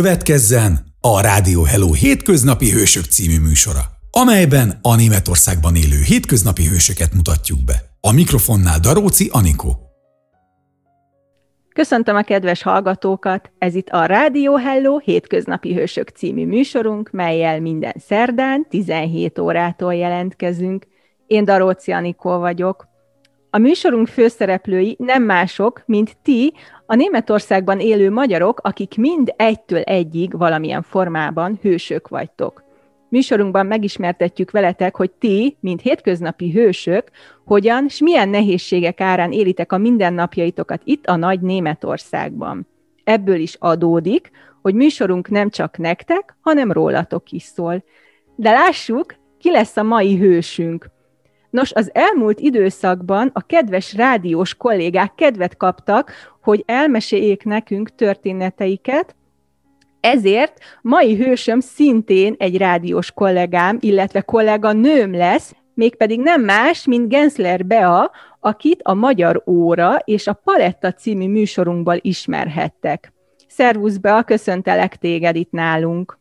Következzen a Rádió Hello hétköznapi hősök című műsora, amelyben a Németországban élő hétköznapi hősöket mutatjuk be. A mikrofonnál Daróci Anikó. Köszöntöm a kedves hallgatókat! Ez itt a Rádió Hello hétköznapi hősök című műsorunk, melyel minden szerdán 17 órától jelentkezünk. Én Daróci Anikó vagyok. A műsorunk főszereplői nem mások, mint ti, a Németországban élő magyarok, akik mind egytől egyig valamilyen formában hősök vagytok. Műsorunkban megismertetjük veletek, hogy ti, mint hétköznapi hősök, hogyan és milyen nehézségek árán élitek a mindennapjaitokat itt a nagy Németországban. Ebből is adódik, hogy műsorunk nem csak nektek, hanem rólatok is szól. De lássuk, ki lesz a mai hősünk. Nos, az elmúlt időszakban a kedves rádiós kollégák kedvet kaptak, hogy elmeséljék nekünk történeteiket, ezért mai hősöm szintén egy rádiós kollégám, illetve kollega nőm lesz, mégpedig nem más, mint Gensler Bea, akit a Magyar Óra és a Paletta című műsorunkból ismerhettek. Szervusz Bea, köszöntelek téged itt nálunk!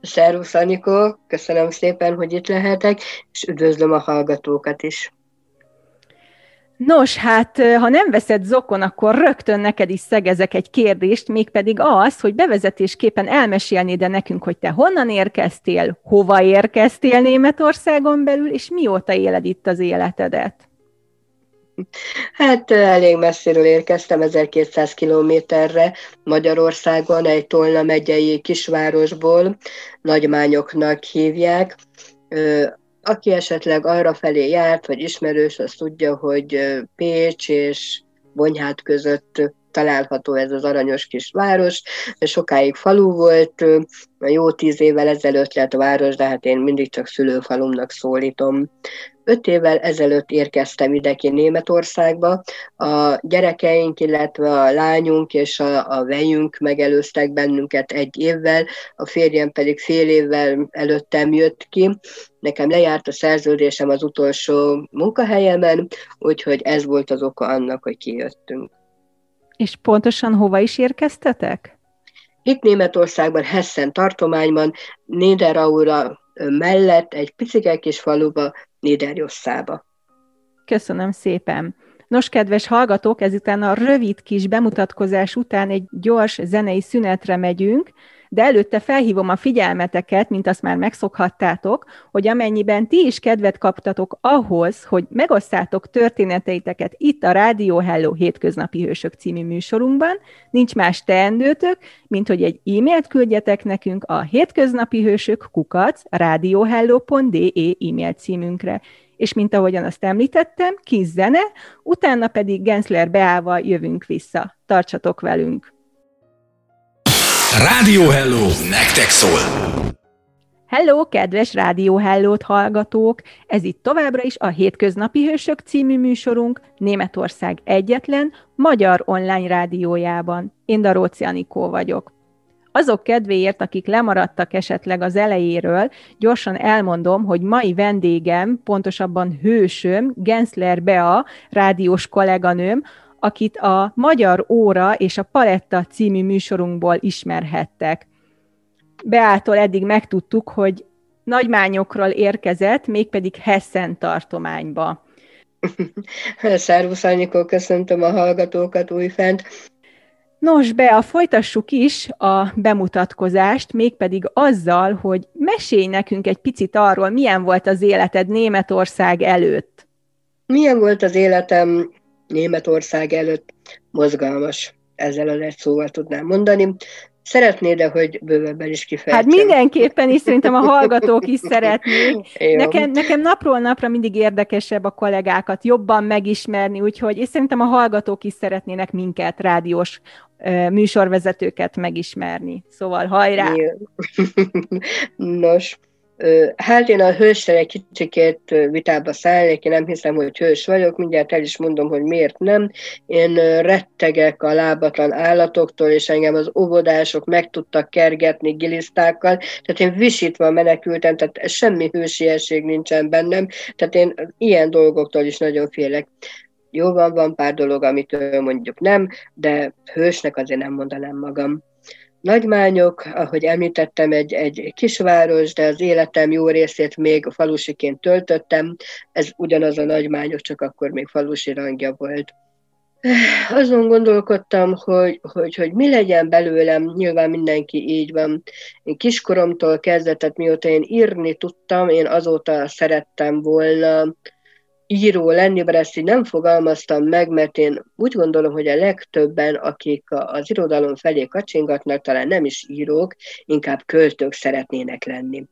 Szervusz Anikó, köszönöm szépen, hogy itt lehetek, és üdvözlöm a hallgatókat is. Nos, hát ha nem veszed zokon, akkor rögtön neked is szegezek egy kérdést, mégpedig az, hogy bevezetésképpen elmesélnéd de nekünk, hogy te honnan érkeztél, hova érkeztél Németországon belül, és mióta éled itt az életedet? Hát elég messziről érkeztem, 1200 kilométerre Magyarországon, egy Tolna megyei kisvárosból, Nagymányoknak hívják. Aki esetleg arra felé járt, vagy ismerős, az tudja, hogy Pécs és Bonyhát között található ez az aranyos kis város. Sokáig falu volt, jó tíz évvel ezelőtt lett a város, de hát én mindig csak szülőfalumnak szólítom. Öt évvel ezelőtt érkeztem ide ki Németországba. A gyerekeink, illetve a lányunk és a, a vejünk megelőztek bennünket egy évvel, a férjem pedig fél évvel előttem jött ki. Nekem lejárt a szerződésem az utolsó munkahelyemen, úgyhogy ez volt az oka annak, hogy kijöttünk. És pontosan hova is érkeztetek? Itt Németországban, Hessen tartományban, Niederaura mellett egy picike kis faluba, Niederjosszába. Köszönöm szépen! Nos, kedves hallgatók, ezután a rövid kis bemutatkozás után egy gyors zenei szünetre megyünk, de előtte felhívom a figyelmeteket, mint azt már megszokhattátok, hogy amennyiben ti is kedvet kaptatok ahhoz, hogy megosszátok történeteiteket itt a Rádió Hello Hétköznapi Hősök című műsorunkban, nincs más teendőtök, mint hogy egy e-mailt küldjetek nekünk a hétköznapi hősök kukac radiohello.de e-mail címünkre és mint ahogyan azt említettem, kis zene, utána pedig Gensler Beával jövünk vissza. Tartsatok velünk! Rádió Hello, nektek szól! Hello, kedves Rádió Hellót hallgatók! Ez itt továbbra is a Hétköznapi Hősök című műsorunk Németország egyetlen magyar online rádiójában. Én Daróci Anikó vagyok. Azok kedvéért, akik lemaradtak esetleg az elejéről, gyorsan elmondom, hogy mai vendégem, pontosabban hősöm, Gensler Bea, rádiós kolléganőm, akit a Magyar Óra és a Paletta című műsorunkból ismerhettek. Beától eddig megtudtuk, hogy nagymányokról érkezett, mégpedig Hessen tartományba. Szervusz, Anyikó, köszöntöm a hallgatókat újfent. Nos, Bea, folytassuk is a bemutatkozást, mégpedig azzal, hogy mesélj nekünk egy picit arról, milyen volt az életed Németország előtt. Milyen volt az életem Németország előtt mozgalmas, ezzel az egy szóval tudnám mondani. Szeretnéd -e, hogy bővebben is kifejtsem? Hát mindenképpen is, szerintem a hallgatók is szeretnék. Nekem, nekem napról napra mindig érdekesebb a kollégákat jobban megismerni, úgyhogy és szerintem a hallgatók is szeretnének minket, rádiós műsorvezetőket megismerni. Szóval hajrá! Nos, Hát én a hősre egy kicsikét vitába szállnék, én nem hiszem, hogy hős vagyok, mindjárt el is mondom, hogy miért nem. Én rettegek a lábatlan állatoktól, és engem az óvodások meg tudtak kergetni gilisztákkal, tehát én visítva menekültem, tehát semmi hősiesség nincsen bennem, tehát én ilyen dolgoktól is nagyon félek. Jó van, van pár dolog, amit mondjuk nem, de hősnek azért nem mondanám magam. Nagymányok, ahogy említettem, egy, egy kisváros, de az életem jó részét még falusiként töltöttem. Ez ugyanaz a nagymányok, csak akkor még falusi rangja volt. Azon gondolkodtam, hogy, hogy, hogy mi legyen belőlem, nyilván mindenki így van. Én kiskoromtól kezdve, mióta én írni tudtam, én azóta szerettem volna író lenni, bár ezt így nem fogalmaztam meg, mert én úgy gondolom, hogy a legtöbben, akik az irodalom felé kacsingatnak, talán nem is írók, inkább költők szeretnének lenni.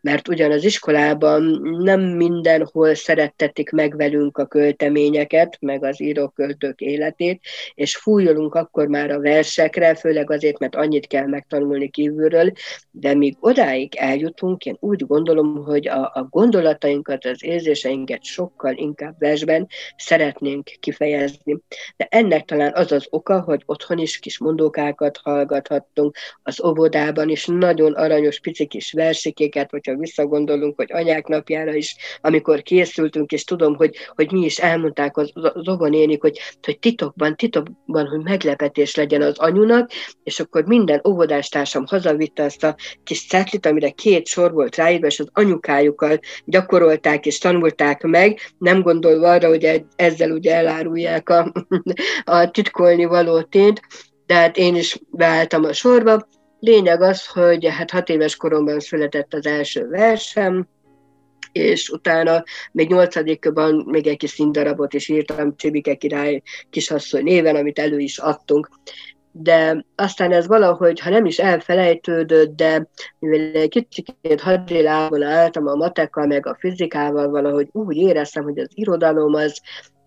Mert ugyan az iskolában nem mindenhol szerettetik meg velünk a költeményeket, meg az íróköltők életét, és fújolunk akkor már a versekre, főleg azért, mert annyit kell megtanulni kívülről, de míg odáig eljutunk, én úgy gondolom, hogy a, a gondolatainkat, az érzéseinket sokkal inkább versben szeretnénk kifejezni. De ennek talán az az oka, hogy otthon is kis mondókákat hallgathattunk, az óvodában is nagyon aranyos pici kis versikéket, hogyha visszagondolunk, hogy anyák napjára is, amikor készültünk, és tudom, hogy, hogy mi is elmondták az, az óvonénik, hogy, hogy titokban, titokban, hogy meglepetés legyen az anyunak, és akkor minden óvodástársam hazavitte azt a kis cetlit, amire két sor volt ráírva, és az anyukájukkal gyakorolták és tanulták meg, nem gondolva arra, hogy ezzel ugye elárulják a, a titkolni való tényt, de hát én is beálltam a sorba. Lényeg az, hogy hát hat éves koromban született az első versem, és utána még nyolcadikban még egy kis színdarabot is írtam, Csibike király kisasszony néven, amit elő is adtunk de aztán ez valahogy, ha nem is elfelejtődött, de mivel egy kicsit hadilában álltam a matekkal, meg a fizikával, valahogy úgy éreztem, hogy az irodalom az,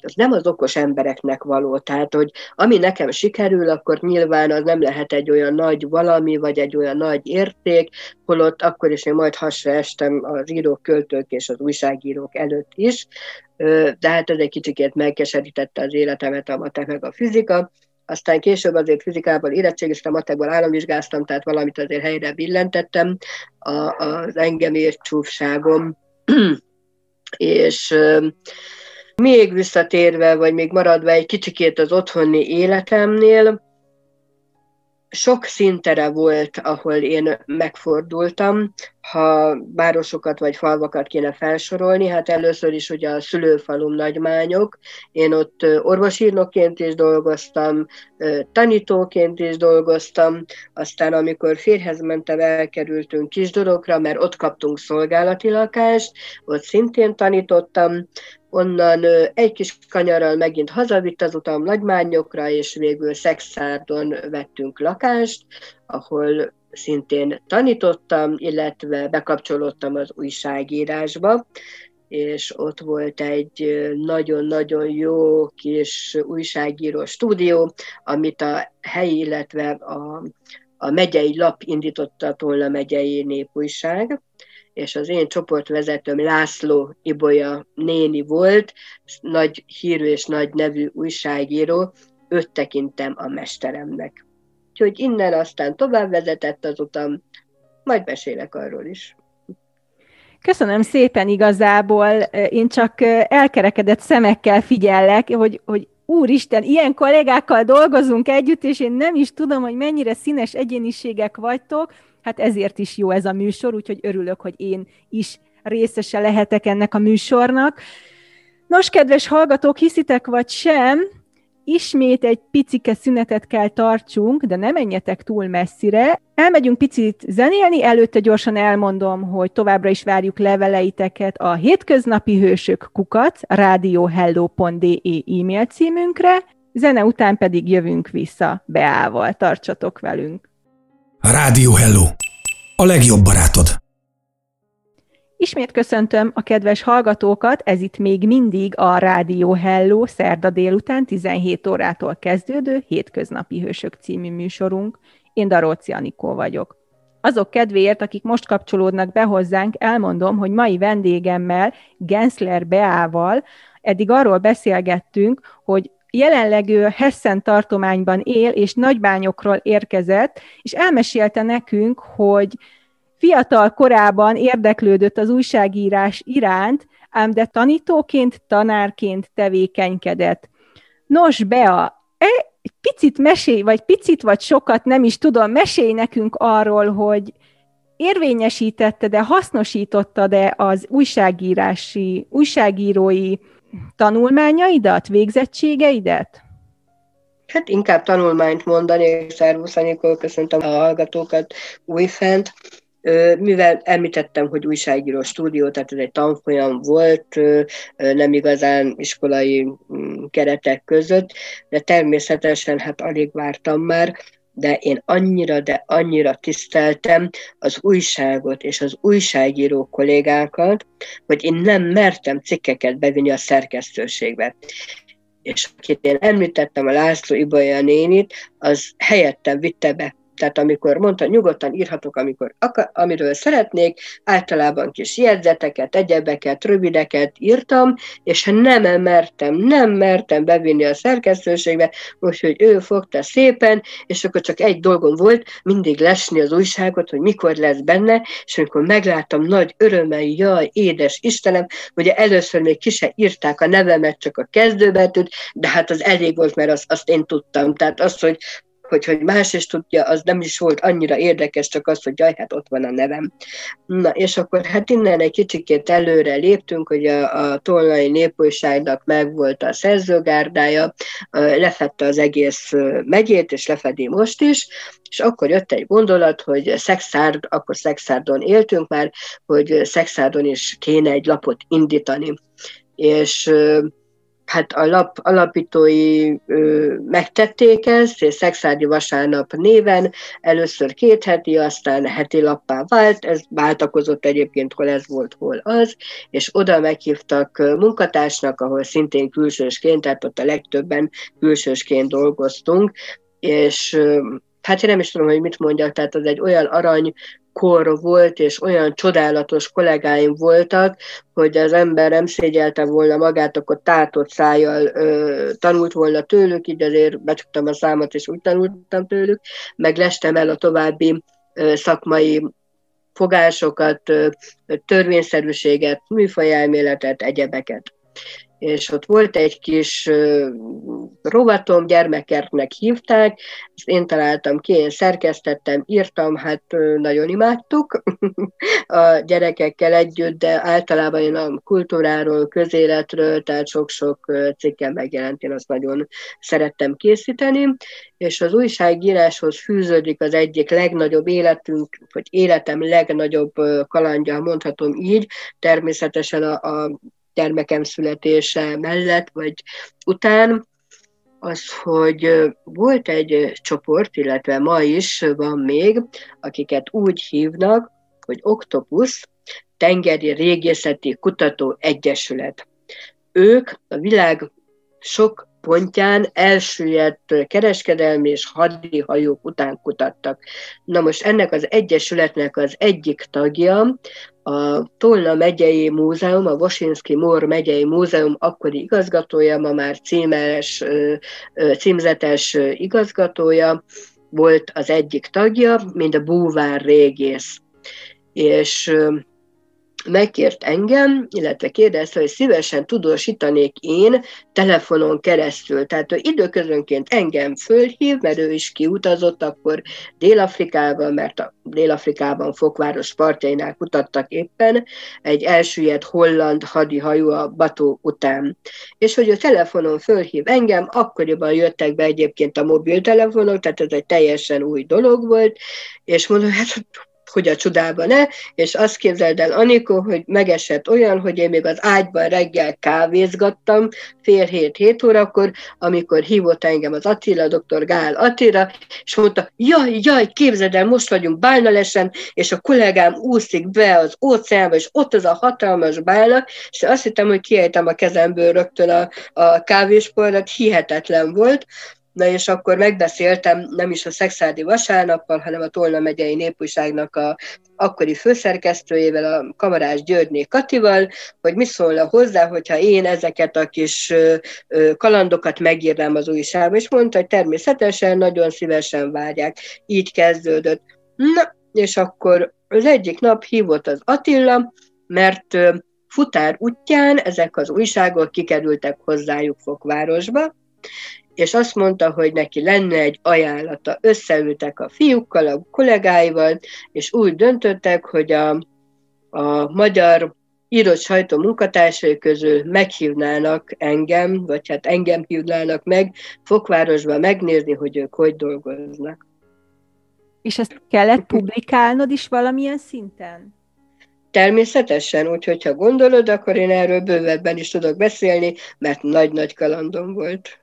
az nem az okos embereknek való. Tehát, hogy ami nekem sikerül, akkor nyilván az nem lehet egy olyan nagy valami, vagy egy olyan nagy érték, holott akkor is én majd hasra estem az írók, költők és az újságírók előtt is, de hát ez egy kicsikét megkeserítette az életemet a matek meg a fizika, aztán később azért fizikában érettségiztem, matekból államvizsgáztam, tehát valamit azért helyre billentettem a, az engem ért csúfságom, és még visszatérve, vagy még maradva egy kicsikét az otthoni életemnél, sok szintere volt, ahol én megfordultam, ha városokat vagy falvakat kéne felsorolni, hát először is ugye a szülőfalum nagymányok, én ott orvosírnokként is dolgoztam, tanítóként is dolgoztam, aztán amikor férhez mentem, elkerültünk Kisdorokra, mert ott kaptunk szolgálati lakást, ott szintén tanítottam, onnan egy kis kanyarral megint hazavitt az utam Nagymányokra, és végül Szexárdon vettünk lakást, ahol szintén tanítottam, illetve bekapcsolódtam az újságírásba, és ott volt egy nagyon-nagyon jó kis újságíró stúdió, amit a helyi, illetve a, a megyei lap indította a Tolna megyei népújság, és az én csoportvezetőm László Ibolya néni volt, nagy hírű és nagy nevű újságíró, őt tekintem a mesteremnek. Úgyhogy innen aztán tovább vezetett az utam, majd beszélek arról is. Köszönöm szépen igazából, én csak elkerekedett szemekkel figyellek, hogy, hogy úristen, ilyen kollégákkal dolgozunk együtt, és én nem is tudom, hogy mennyire színes egyéniségek vagytok, hát ezért is jó ez a műsor, úgyhogy örülök, hogy én is részese lehetek ennek a műsornak. Nos, kedves hallgatók, hiszitek vagy sem, ismét egy picike szünetet kell tartsunk, de ne menjetek túl messzire. Elmegyünk picit zenélni, előtte gyorsan elmondom, hogy továbbra is várjuk leveleiteket a hétköznapi hősök kukat radiohello.de e-mail címünkre, zene után pedig jövünk vissza Beával. Tartsatok velünk! Rádió Hello. A legjobb barátod. Ismét köszöntöm a kedves hallgatókat, ez itt még mindig a Rádió Hello szerda délután 17 órától kezdődő Hétköznapi Hősök című műsorunk. Én Daróci Anikó vagyok. Azok kedvéért, akik most kapcsolódnak be hozzánk, elmondom, hogy mai vendégemmel, Gensler Beával, eddig arról beszélgettünk, hogy jelenleg ő Hessen tartományban él, és nagybányokról érkezett, és elmesélte nekünk, hogy fiatal korában érdeklődött az újságírás iránt, ám de tanítóként, tanárként tevékenykedett. Nos, Bea, e, egy picit mesélj, vagy picit vagy sokat, nem is tudom, mesélj nekünk arról, hogy érvényesítette-e, hasznosította-e az újságírási, újságírói tanulmányaidat, végzettségeidet? Hát inkább tanulmányt mondani, szervusz Anikó, köszöntöm a hallgatókat újfent. Mivel említettem, hogy újságíró stúdió, tehát ez egy tanfolyam volt, nem igazán iskolai mm, keretek között, de természetesen hát alig vártam már, de én annyira, de annyira tiszteltem az újságot és az újságíró kollégákat, hogy én nem mertem cikkeket bevinni a szerkesztőségbe. És akit én említettem, a László Ibolya nénit, az helyettem vitte be tehát amikor mondta, nyugodtan írhatok, amikor amiről szeretnék, általában kis jegyzeteket, egyebeket, rövideket írtam, és nem mertem, nem mertem bevinni a szerkesztőségbe, úgyhogy ő fogta szépen, és akkor csak egy dolgom volt, mindig lesni az újságot, hogy mikor lesz benne, és amikor megláttam nagy örömmel, jaj, édes Istenem, ugye először még ki se írták a nevemet, csak a kezdőbetűt, de hát az elég volt, mert azt, azt én tudtam. Tehát az, hogy hogy, hogy más is tudja, az nem is volt annyira érdekes, csak az, hogy jaj, hát ott van a nevem. Na, és akkor hát innen egy kicsikét előre léptünk, hogy a, a tolnai népújságnak megvolt a szerzőgárdája, lefette az egész megyét, és lefedi most is, és akkor jött egy gondolat, hogy Szexárd, akkor Szexárdon éltünk már, hogy Szexárdon is kéne egy lapot indítani. És hát a lap alapítói ö, megtették ezt, és Szexádi Vasárnap néven, először két heti, aztán heti lappá vált, ez váltakozott egyébként, hol ez volt, hol az, és oda meghívtak munkatársnak, ahol szintén külsősként, tehát ott a legtöbben külsősként dolgoztunk, és hát én nem is tudom, hogy mit mondjak, tehát az egy olyan arany kor volt, és olyan csodálatos kollégáim voltak, hogy az ember nem szégyelte volna magát, akkor tátott szájjal ö, tanult volna tőlük, így azért becsuktam a számot, és úgy tanultam tőlük, meg lestem el a további ö, szakmai fogásokat, ö, törvényszerűséget, műfajelméletet, egyebeket és ott volt egy kis rovatom, gyermekertnek hívták, ezt én találtam ki, én szerkesztettem, írtam, hát nagyon imádtuk a gyerekekkel együtt, de általában én a kultúráról, közéletről, tehát sok-sok cikkem megjelent, én azt nagyon szerettem készíteni, és az újságíráshoz fűződik az egyik legnagyobb életünk, vagy életem legnagyobb kalandja, mondhatom így, természetesen a, a gyermekem születése mellett, vagy után, az, hogy volt egy csoport, illetve ma is van még, akiket úgy hívnak, hogy Oktopus, Tengeri Régészeti Kutató Egyesület. Ők a világ sok pontján elsüllyedt kereskedelmi és hadihajók után kutattak. Na most ennek az egyesületnek az egyik tagja a Tolna megyei múzeum, a Wasinski Mór megyei múzeum akkori igazgatója, ma már címeres, címzetes igazgatója, volt az egyik tagja, mint a búvár régész. És megkért engem, illetve kérdezte, hogy szívesen tudósítanék én telefonon keresztül. Tehát ő időközönként engem fölhív, mert ő is kiutazott akkor Dél-Afrikában, mert a Dél-Afrikában Fokváros partjainál kutattak éppen egy elsüllyedt holland hadihajó a Bató után. És hogy a telefonon fölhív engem, akkoriban jöttek be egyébként a mobiltelefonok, tehát ez egy teljesen új dolog volt, és mondom, hát hogy a csodában ne, és azt képzeld el, Anikó, hogy megesett olyan, hogy én még az ágyban reggel kávézgattam, fél hét, hét órakor, amikor hívott engem az Attila, dr. Gál Attila, és mondta, jaj, jaj, képzeld el, most vagyunk Bálnalesen, és a kollégám úszik be az óceánba, és ott az a hatalmas bálna, és azt hittem, hogy kiejtem a kezemből rögtön a, a kávésportot, hihetetlen volt, Na és akkor megbeszéltem nem is a Szexádi Vasárnappal, hanem a Tolna megyei népújságnak a akkori főszerkesztőjével, a kamarás Györgyné Katival, hogy mi szólna hozzá, hogyha én ezeket a kis kalandokat megírnám az újságban, és mondta, hogy természetesen nagyon szívesen várják. Így kezdődött. Na, és akkor az egyik nap hívott az Attila, mert futár útján ezek az újságok kikerültek hozzájuk Fokvárosba, és azt mondta, hogy neki lenne egy ajánlata. Összeültek a fiúkkal, a kollégáival, és úgy döntöttek, hogy a, a magyar írott sajtó munkatársai közül meghívnának engem, vagy hát engem hívnának meg Fokvárosba megnézni, hogy ők hogy dolgoznak. És ezt kellett publikálnod is valamilyen szinten? Természetesen, úgyhogy ha gondolod, akkor én erről bővebben is tudok beszélni, mert nagy-nagy kalandom volt.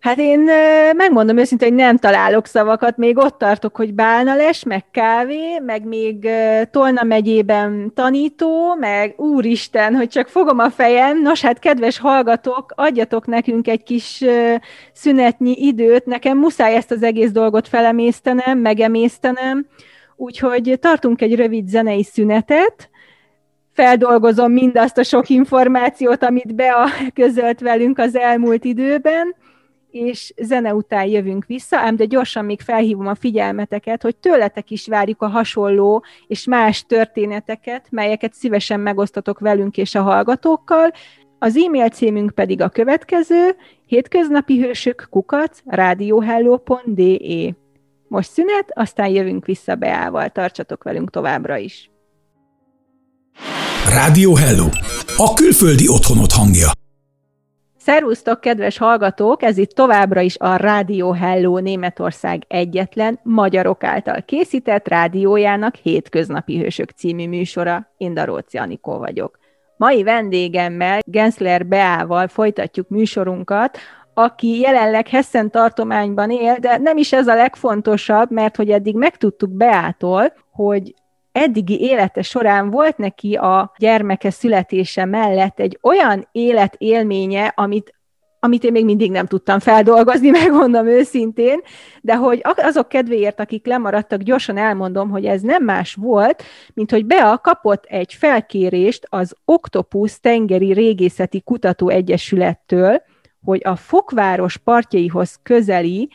Hát én megmondom őszintén, hogy nem találok szavakat, még ott tartok, hogy bálnales, meg kávé, meg még Tolna megyében tanító, meg úristen, hogy csak fogom a fejem. Nos, hát kedves hallgatók, adjatok nekünk egy kis szünetnyi időt, nekem muszáj ezt az egész dolgot felemésztenem, megemésztenem, úgyhogy tartunk egy rövid zenei szünetet, feldolgozom mindazt a sok információt, amit Bea közölt velünk az elmúlt időben, és zene után jövünk vissza, ám de gyorsan még felhívom a figyelmeteket, hogy tőletek is várjuk a hasonló és más történeteket, melyeket szívesen megosztatok velünk és a hallgatókkal. Az e-mail címünk pedig a következő, hétköznapi hősök kukac radiohello.de. Most szünet, aztán jövünk vissza Beával, tartsatok velünk továbbra is. Rádió Hello, a külföldi otthonot hangja. Szervusztok, kedves hallgatók! Ez itt továbbra is a Rádió Hello Németország egyetlen magyarok által készített rádiójának Hétköznapi Hősök című műsora. Én Daróci Anikó vagyok. Mai vendégemmel, Gensler Beával folytatjuk műsorunkat, aki jelenleg Hessen tartományban él, de nem is ez a legfontosabb, mert hogy eddig megtudtuk Beától, hogy eddigi élete során volt neki a gyermeke születése mellett egy olyan életélménye, amit amit én még mindig nem tudtam feldolgozni, megmondom őszintén, de hogy azok kedvéért, akik lemaradtak, gyorsan elmondom, hogy ez nem más volt, mint hogy Bea kapott egy felkérést az Octopus Tengeri Régészeti Kutató Egyesülettől, hogy a Fokváros partjaihoz közeli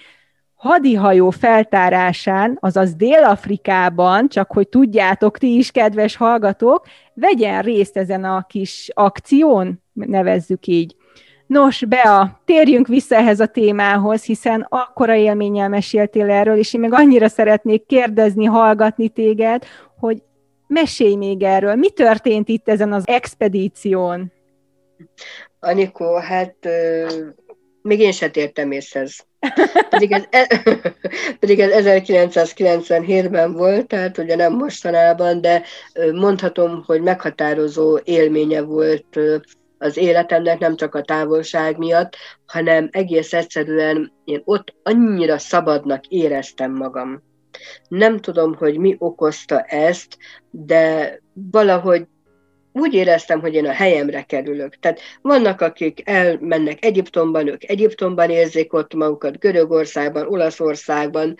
hadihajó feltárásán, azaz Dél-Afrikában, csak hogy tudjátok ti is, kedves hallgatók, vegyen részt ezen a kis akción, nevezzük így. Nos, Bea, térjünk vissza ehhez a témához, hiszen akkora élménnyel meséltél erről, és én még annyira szeretnék kérdezni, hallgatni téged, hogy mesélj még erről. Mi történt itt ezen az expedíción? Anikó, hát még én se tértem észhez pedig ez, e, pedig ez 1997-ben volt, tehát ugye nem mostanában, de mondhatom, hogy meghatározó élménye volt az életemnek, nem csak a távolság miatt, hanem egész egyszerűen én ott annyira szabadnak éreztem magam. Nem tudom, hogy mi okozta ezt, de valahogy úgy éreztem, hogy én a helyemre kerülök. Tehát vannak, akik elmennek Egyiptomban, ők Egyiptomban érzik ott magukat, Görögországban, Olaszországban,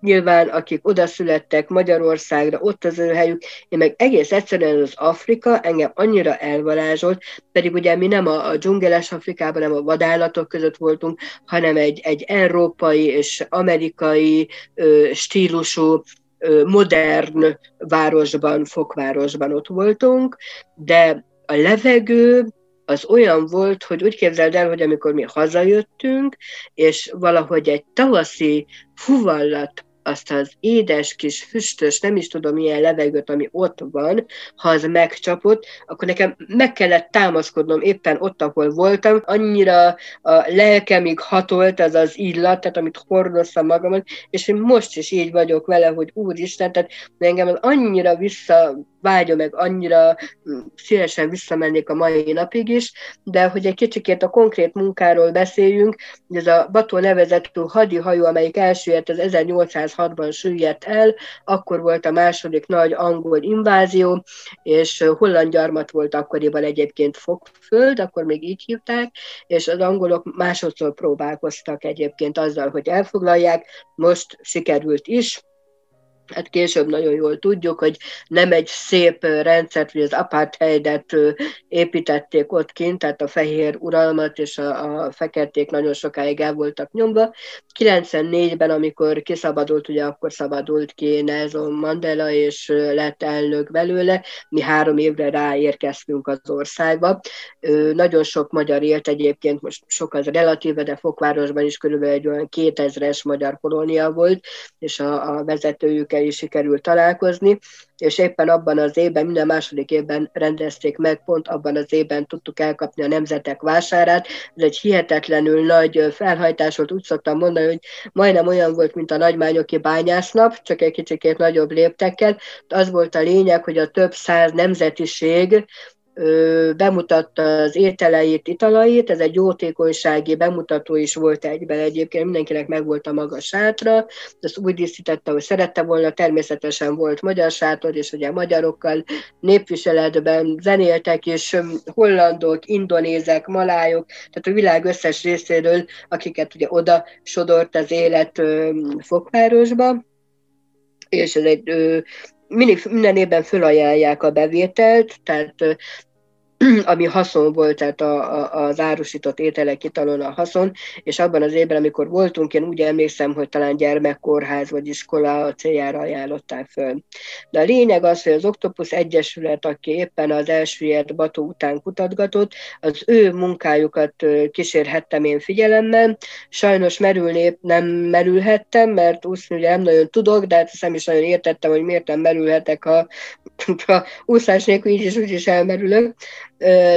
nyilván akik oda születtek Magyarországra, ott az ő helyük, én meg egész egyszerűen az Afrika engem annyira elvarázsolt, pedig ugye mi nem a, a dzsungeles Afrikában, nem a vadállatok között voltunk, hanem egy, egy európai és amerikai ö, stílusú modern városban, fokvárosban ott voltunk, de a levegő az olyan volt, hogy úgy képzeld el, hogy amikor mi hazajöttünk, és valahogy egy tavaszi fuvallat azt az édes kis füstös, nem is tudom milyen levegőt, ami ott van, ha az megcsapott, akkor nekem meg kellett támaszkodnom éppen ott, ahol voltam, annyira a lelkemig hatolt az az illat, tehát amit hordoztam magamon, és én most is így vagyok vele, hogy úristen, tehát engem az annyira vissza vágyom, meg annyira mm, szívesen visszamennék a mai napig is, de hogy egy kicsikét a konkrét munkáról beszéljünk, ez a Bató nevezetű hadihajó, amelyik elsüllyedt az 1806-ban süllyedt el, akkor volt a második nagy angol invázió, és holland gyarmat volt akkoriban egyébként fogföld, akkor még így hívták, és az angolok másodszor próbálkoztak egyébként azzal, hogy elfoglalják, most sikerült is, hát később nagyon jól tudjuk, hogy nem egy szép rendszert, hogy az apartheidet építették ott kint, tehát a fehér uralmat és a, a feketék nagyon sokáig el voltak nyomva. 94-ben, amikor kiszabadult, ugye akkor szabadult ki Nelson Mandela, és lett elnök belőle, mi három évre ráérkeztünk az országba. Nagyon sok magyar élt egyébként, most sok az relatíve, de Fokvárosban is körülbelül egy olyan 2000-es magyar kolónia volt, és a, a vezetőjük akikkel is sikerült találkozni, és éppen abban az évben, minden második évben rendezték meg, pont abban az évben tudtuk elkapni a Nemzetek vásárát. Ez egy hihetetlenül nagy felhajtás volt, úgy szoktam mondani, hogy majdnem olyan volt, mint a nagymányoki bányásznap, csak egy kicsikét nagyobb léptekkel. Az volt a lényeg, hogy a több száz nemzetiség bemutatta az ételeit, italait, ez egy jótékonysági bemutató is volt egyben egyébként, mindenkinek megvolt a maga sátra, ezt úgy díszítette, hogy szerette volna, természetesen volt magyar sátor, és ugye magyarokkal népviseletben. Zenéltek, és hollandok, indonézek, malájok, tehát a világ összes részéről, akiket ugye oda sodort az élet Fokvárosba, és ez egy minden évben fölajánlják a bevételt, tehát ami haszon volt, tehát a, a, az árusított ételek italon a haszon, és abban az évben, amikor voltunk, én úgy emlékszem, hogy talán gyermekkórház vagy iskola a céljára ajánlották föl. De a lényeg az, hogy az Octopus Egyesület, aki éppen az elsüllyedt Bató után kutatgatott, az ő munkájukat kísérhettem én figyelemmel. Sajnos merülni nem merülhettem, mert úszni ugye nem nagyon tudok, de hát nem is nagyon értettem, hogy miért nem merülhetek, ha, ha úszás nélkül így is úgy is elmerülök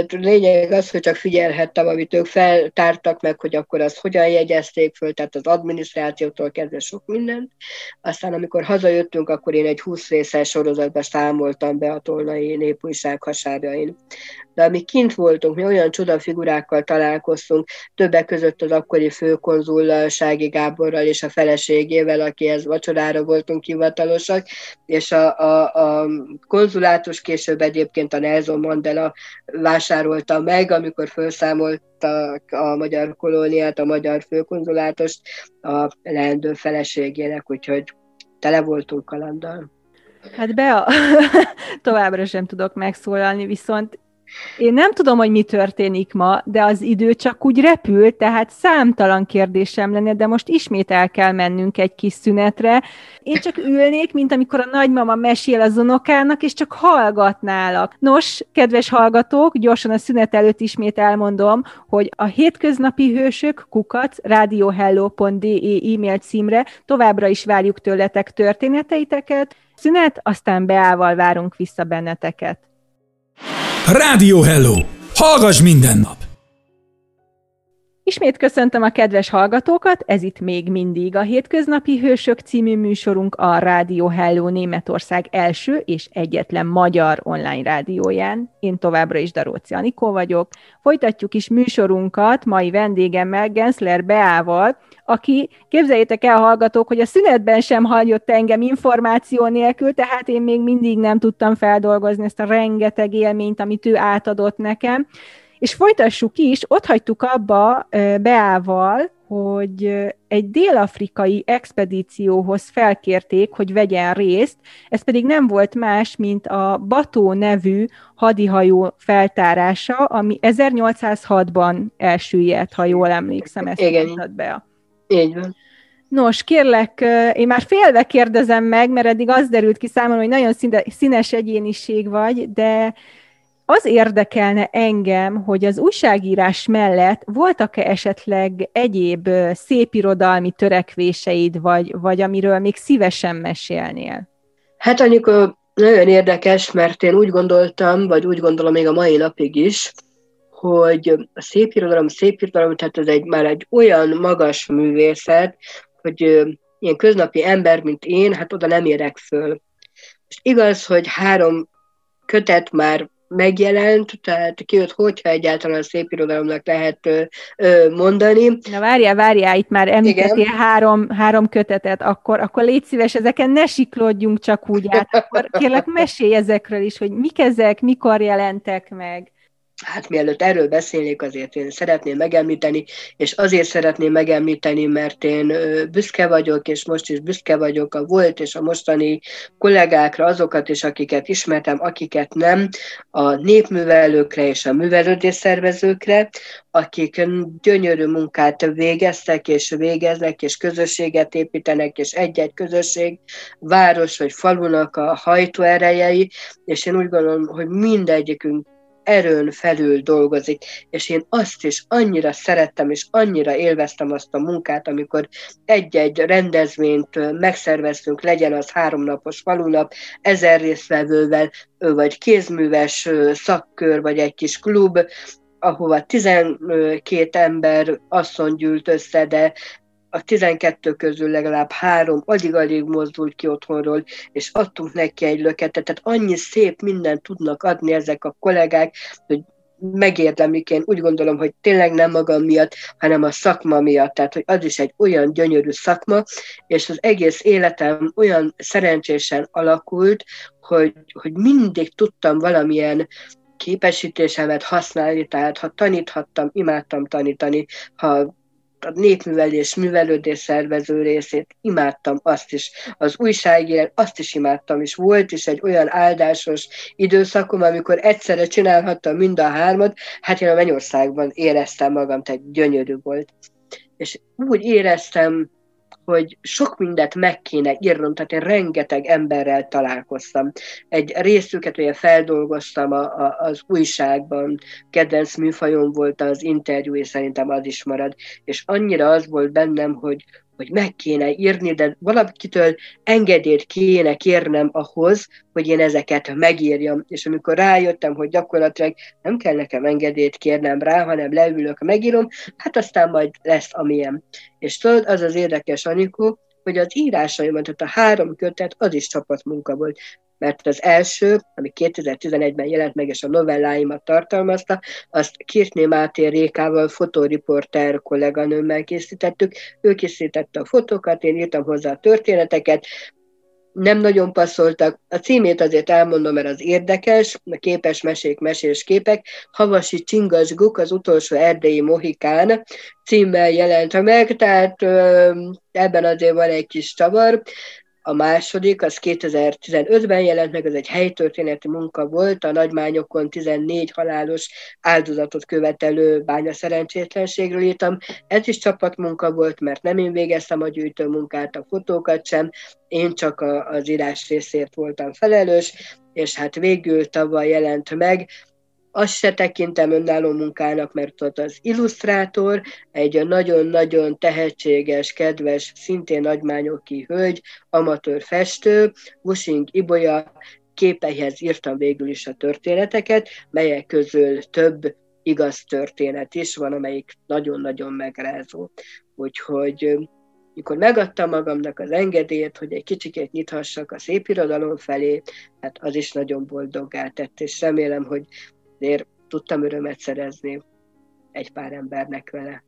lényeg az, hogy csak figyelhettem, amit ők feltártak meg, hogy akkor azt hogyan jegyezték föl, tehát az adminisztrációtól kezdve sok mindent. Aztán amikor hazajöttünk, akkor én egy 20 részes sorozatban számoltam be a tolnai népújság hasárjain. De amíg kint voltunk, mi olyan csodafigurákkal találkoztunk, többek között az akkori főkonzul Sági Gáborral és a feleségével, akihez vacsorára voltunk hivatalosak, és a, a, a konzulátus később egyébként a Nelson Mandela vásárolta meg, amikor felszámoltak a magyar kolóniát, a magyar főkonzulátost a leendő feleségének, úgyhogy tele voltunk kalanddal. Hát be a... továbbra sem tudok megszólalni, viszont én nem tudom, hogy mi történik ma, de az idő csak úgy repül, tehát számtalan kérdésem lenne, de most ismét el kell mennünk egy kis szünetre. Én csak ülnék, mint amikor a nagymama mesél az unokának, és csak hallgatnálak. Nos, kedves hallgatók, gyorsan a szünet előtt ismét elmondom, hogy a hétköznapi hősök kukac radiohello.de e-mail címre továbbra is várjuk tőletek történeteiteket. Szünet, aztán beával várunk vissza benneteket. Rádió Hello! Hallgass minden nap! Ismét köszöntöm a kedves hallgatókat, ez itt még mindig a Hétköznapi Hősök című műsorunk a Rádió Hello Németország első és egyetlen magyar online rádióján. Én továbbra is Daróci Anikó vagyok. Folytatjuk is műsorunkat mai vendégemmel, Gensler Beával, aki, képzeljétek el, hallgatók, hogy a szünetben sem hagyott engem információ nélkül, tehát én még mindig nem tudtam feldolgozni ezt a rengeteg élményt, amit ő átadott nekem. És folytassuk is, ott hagytuk abba Beával, hogy egy dél-afrikai expedícióhoz felkérték, hogy vegyen részt, ez pedig nem volt más, mint a Bató nevű hadihajó feltárása, ami 1806-ban elsüllyedt, ha jól emlékszem, ezt Igen. be. Így van. Nos, kérlek, én már félve kérdezem meg, mert eddig az derült ki számomra, hogy nagyon színes egyéniség vagy, de az érdekelne engem, hogy az újságírás mellett voltak-e esetleg egyéb szépirodalmi törekvéseid, vagy, vagy amiről még szívesen mesélnél? Hát amikor nagyon érdekes, mert én úgy gondoltam, vagy úgy gondolom még a mai napig is, hogy a szépirodalom, szépirodalom, tehát ez egy, már egy olyan magas művészet, hogy ilyen köznapi ember, mint én, hát oda nem érek föl. És igaz, hogy három kötet már megjelent, tehát kijött, hogyha egyáltalán szép irodalomnak lehet mondani. Na várjál, várjál, itt már említettél három, három kötetet, akkor, akkor légy szíves, ezeken ne siklódjunk csak úgy át, akkor kérlek mesélj ezekről is, hogy mik ezek, mikor jelentek meg. Hát mielőtt erről beszélnék, azért én szeretném megemlíteni, és azért szeretném megemlíteni, mert én büszke vagyok, és most is büszke vagyok a volt és a mostani kollégákra, azokat is, akiket ismertem, akiket nem, a népművelőkre és a művelődés szervezőkre, akik gyönyörű munkát végeztek és végeznek, és közösséget építenek, és egy-egy közösség, város vagy falunak a hajtóerejei, és én úgy gondolom, hogy mindegyikünk erőn felül dolgozik, és én azt is annyira szerettem, és annyira élveztem azt a munkát, amikor egy-egy rendezvényt megszerveztünk, legyen az háromnapos falunap, ezer részvevővel, vagy kézműves szakkör, vagy egy kis klub, ahova 12 ember asszony gyűlt össze, de a 12 közül legalább három alig-alig mozdult ki otthonról, és adtunk neki egy löketet. Tehát annyi szép mindent tudnak adni ezek a kollégák, hogy megérdemlik, én úgy gondolom, hogy tényleg nem magam miatt, hanem a szakma miatt, tehát hogy az is egy olyan gyönyörű szakma, és az egész életem olyan szerencsésen alakult, hogy, hogy mindig tudtam valamilyen képesítésemet használni, tehát ha taníthattam, imádtam tanítani, ha a népművelés, művelődés szervező részét, imádtam azt is, az újságírás, azt is imádtam, és volt is egy olyan áldásos időszakom, amikor egyszerre csinálhattam mind a hármat, hát én a Mennyországban éreztem magam, tehát gyönyörű volt. És úgy éreztem, hogy sok mindent meg kéne írnom, tehát én rengeteg emberrel találkoztam. Egy részüket ugye feldolgoztam a, a, az újságban, kedvenc műfajom volt az interjú, és szerintem az is marad. És annyira az volt bennem, hogy, hogy meg kéne írni, de valakitől engedélyt kéne kérnem ahhoz, hogy én ezeket megírjam. És amikor rájöttem, hogy gyakorlatilag nem kell nekem engedélyt kérnem rá, hanem leülök, megírom, hát aztán majd lesz amilyen. És tudod, az az érdekes, Anikó, hogy az írásaimat, tehát a három kötet, az is csapatmunka volt mert az első, ami 2011-ben jelent meg, és a novelláimat tartalmazta, azt Kirtné Máté Rékával, fotóriporter kolléganőmmel készítettük. Ő készítette a fotókat, én írtam hozzá a történeteket, nem nagyon passzoltak. A címét azért elmondom, mert az érdekes, a képes mesék, mesés képek. Havasi Csingas Guk, az utolsó erdélyi mohikán címmel jelent meg, tehát ebben azért van egy kis csavar. A második, az 2015-ben jelent meg, az egy helytörténeti munka volt, a nagymányokon 14 halálos áldozatot követelő bánya szerencsétlenségről írtam. Ez is csapatmunka volt, mert nem én végeztem a gyűjtő munkát, a fotókat sem, én csak az írás részért voltam felelős, és hát végül tavaly jelent meg azt se tekintem önálló munkának, mert ott az illusztrátor, egy nagyon-nagyon tehetséges, kedves, szintén nagymányoki hölgy, amatőr festő, Busing Ibolya képeihez írtam végül is a történeteket, melyek közül több igaz történet is van, amelyik nagyon-nagyon megrázó. Úgyhogy mikor megadtam magamnak az engedélyt, hogy egy kicsikét nyithassak a szép irodalom felé, hát az is nagyon boldoggá tett, és remélem, hogy azért tudtam örömet szerezni egy pár embernek vele.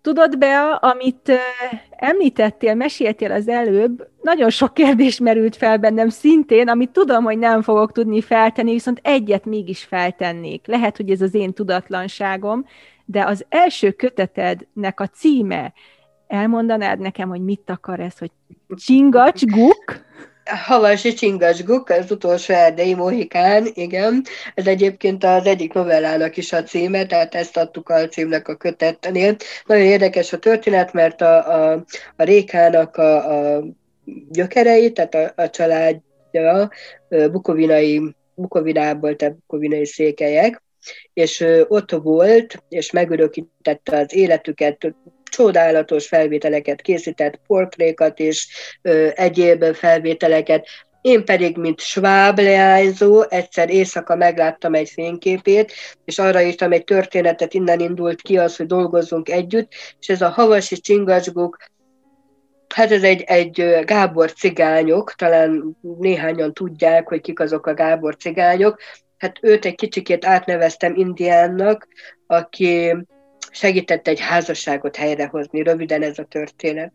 Tudod, Bea, amit említettél, meséltél az előbb, nagyon sok kérdés merült fel bennem szintén, amit tudom, hogy nem fogok tudni feltenni, viszont egyet mégis feltennék. Lehet, hogy ez az én tudatlanságom, de az első kötetednek a címe, elmondanád nekem, hogy mit akar ez, hogy csingacs guk? Havasi Csingasguk, az utolsó erdei mohikán, igen. Ez egyébként az egyik novellának is a címe, tehát ezt adtuk a címnek a kötetnél. Nagyon érdekes a történet, mert a, a, a Rékának a, a gyökerei, tehát a, a családja bukovinai, bukovinából, tehát bukovinai székelyek, és ott volt, és megörökítette az életüket csodálatos felvételeket készített, portrékat és ö, egyéb felvételeket, én pedig, mint sváb leányzó, egyszer éjszaka megláttam egy fényképét, és arra írtam egy történetet, innen indult ki az, hogy dolgozzunk együtt, és ez a havasi csingacsguk, hát ez egy, egy Gábor cigányok, talán néhányan tudják, hogy kik azok a Gábor cigányok, hát őt egy kicsikét átneveztem Indiánnak, aki segített egy házasságot helyrehozni. Röviden ez a történet.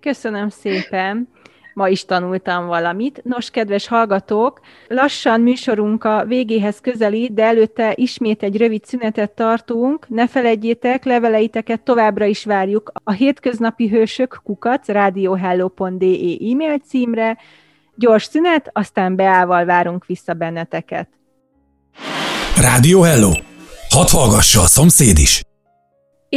Köszönöm szépen. ma is tanultam valamit. Nos, kedves hallgatók, lassan műsorunk a végéhez közelít, de előtte ismét egy rövid szünetet tartunk. Ne felejtjétek, leveleiteket továbbra is várjuk a hétköznapi hősök kukac radiohello.de e-mail címre. Gyors szünet, aztán beával várunk vissza benneteket. Rádió Hello! Hadd hallgassa a szomszéd is!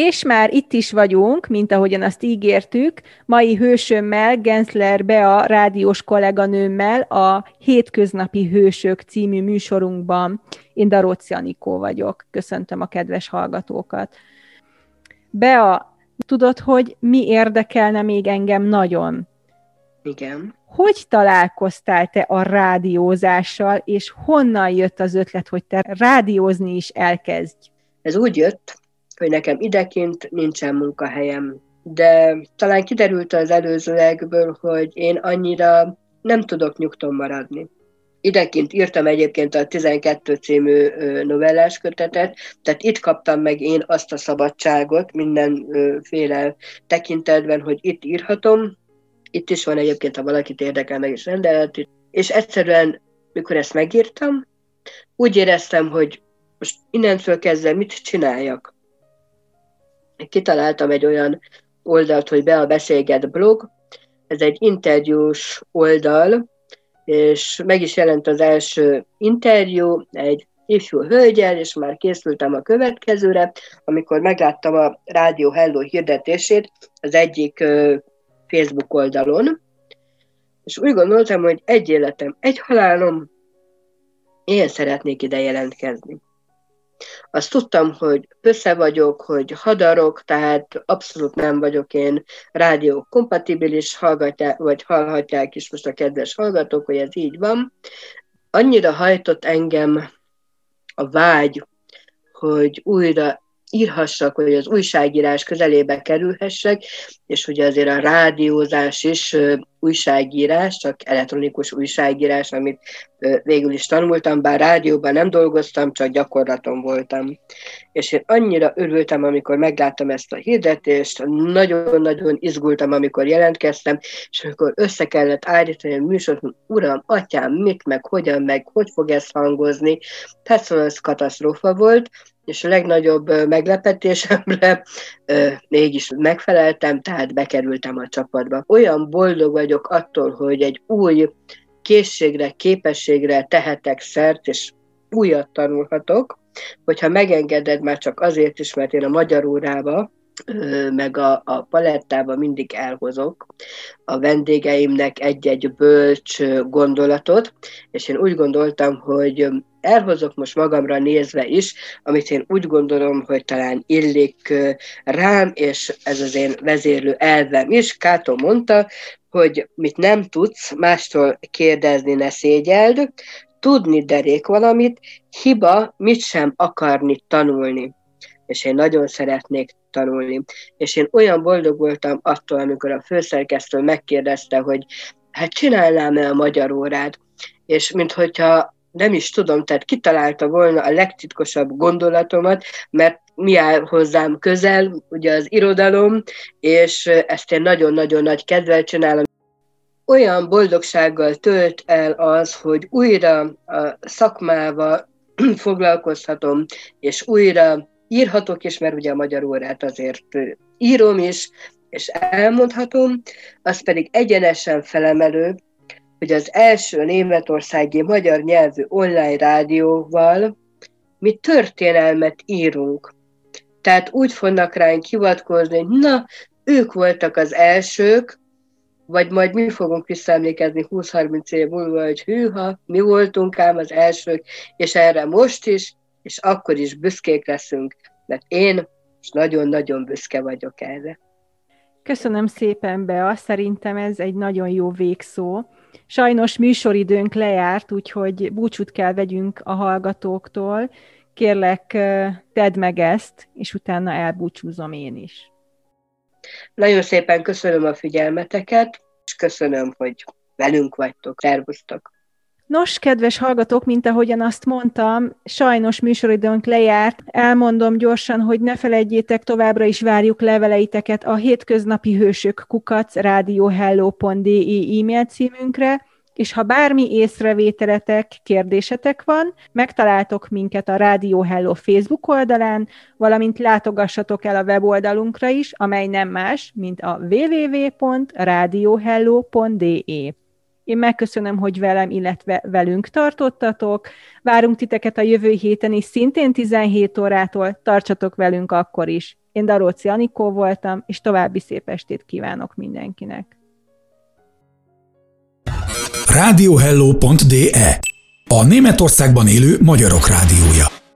És már itt is vagyunk, mint ahogyan azt ígértük, mai hősömmel, Gensler Bea rádiós kolléganőmmel a Hétköznapi Hősök című műsorunkban. Én Daróci Anikó vagyok. Köszöntöm a kedves hallgatókat. Bea, tudod, hogy mi érdekelne még engem nagyon? Igen. Hogy találkoztál te a rádiózással, és honnan jött az ötlet, hogy te rádiózni is elkezdj? Ez úgy jött, hogy nekem idekint nincsen munkahelyem. De talán kiderült az előzőekből, hogy én annyira nem tudok nyugton maradni. Idekint írtam egyébként a 12 című novellás kötetet, tehát itt kaptam meg én azt a szabadságot mindenféle tekintetben, hogy itt írhatom. Itt is van egyébként, ha valakit érdekel, meg is rendelet. És egyszerűen, mikor ezt megírtam, úgy éreztem, hogy most innentől kezdve mit csináljak kitaláltam egy olyan oldalt, hogy be a beszélget blog. Ez egy interjús oldal, és meg is jelent az első interjú egy ifjú hölgyel, és már készültem a következőre, amikor megláttam a Rádió Hello hirdetését az egyik Facebook oldalon, és úgy gondoltam, hogy egy életem, egy halálom, én szeretnék ide jelentkezni. Azt tudtam, hogy össze vagyok, hogy hadarok, tehát abszolút nem vagyok én rádió kompatibilis, hallgatják, vagy hallhatják is most a kedves hallgatók, hogy ez így van. Annyira hajtott engem a vágy, hogy újra írhassak, hogy az újságírás közelébe kerülhessek, és ugye azért a rádiózás is újságírás, csak elektronikus újságírás, amit végül is tanultam, bár rádióban nem dolgoztam, csak gyakorlaton voltam. És én annyira örültem, amikor megláttam ezt a hirdetést, nagyon-nagyon izgultam, amikor jelentkeztem, és amikor össze kellett állítani a műsort, uram, atyám, mit, meg hogyan, meg hogy fog ez hangozni. Tehát szóval ez katasztrófa volt, és a legnagyobb meglepetésemre mégis megfeleltem, tehát bekerültem a csapatba. Olyan boldog vagyok attól, hogy egy új készségre, képességre tehetek szert, és újat tanulhatok, hogyha megengeded már csak azért is, mert én a magyar órába meg a, a palettába mindig elhozok a vendégeimnek egy-egy bölcs gondolatot, és én úgy gondoltam, hogy elhozok most magamra nézve is, amit én úgy gondolom, hogy talán illik rám, és ez az én vezérlő elvem is. Kátó mondta, hogy mit nem tudsz, mástól kérdezni ne szégyeld, tudni derék valamit, hiba mit sem akarni tanulni. És én nagyon szeretnék tanulni. És én olyan boldog voltam attól, amikor a főszerkesztő megkérdezte, hogy hát csinálnám-e a magyar órát, és minthogyha nem is tudom, tehát kitalálta volna a legtitkosabb gondolatomat, mert mi áll hozzám közel, ugye az irodalom, és ezt én nagyon-nagyon nagy kedvel csinálom. Olyan boldogsággal tölt el az, hogy újra a szakmával foglalkozhatom, és újra írhatok is, mert ugye a magyar órát azért írom is, és elmondhatom, az pedig egyenesen felemelő, hogy az első németországi magyar nyelvű online rádióval mi történelmet írunk. Tehát úgy fognak ránk hivatkozni, hogy na, ők voltak az elsők, vagy majd mi fogunk visszaemlékezni 20-30 év múlva, hogy hűha, mi voltunk ám az elsők, és erre most is, és akkor is büszkék leszünk, mert én most nagyon-nagyon büszke vagyok erre. Köszönöm szépen, Bea, szerintem ez egy nagyon jó végszó. Sajnos műsoridőnk lejárt, úgyhogy búcsút kell vegyünk a hallgatóktól. Kérlek, tedd meg ezt, és utána elbúcsúzom én is. Nagyon szépen köszönöm a figyelmeteket, és köszönöm, hogy velünk vagytok. Szervusztok! Nos, kedves hallgatók, mint ahogyan azt mondtam, sajnos műsoridőnk lejárt. Elmondom gyorsan, hogy ne felejtjétek, továbbra is várjuk leveleiteket a hétköznapi hősök kukac radiohello.de e-mail címünkre, és ha bármi észrevételetek, kérdésetek van, megtaláltok minket a Radio Hello Facebook oldalán, valamint látogassatok el a weboldalunkra is, amely nem más, mint a www.radiohello.de. Én megköszönöm, hogy velem, illetve velünk tartottatok. Várunk titeket a jövő héten is, szintén 17 órától. Tartsatok velünk akkor is. Én Daróci Anikó voltam, és további szép estét kívánok mindenkinek. Radiohello.de A Németországban élő magyarok rádiója.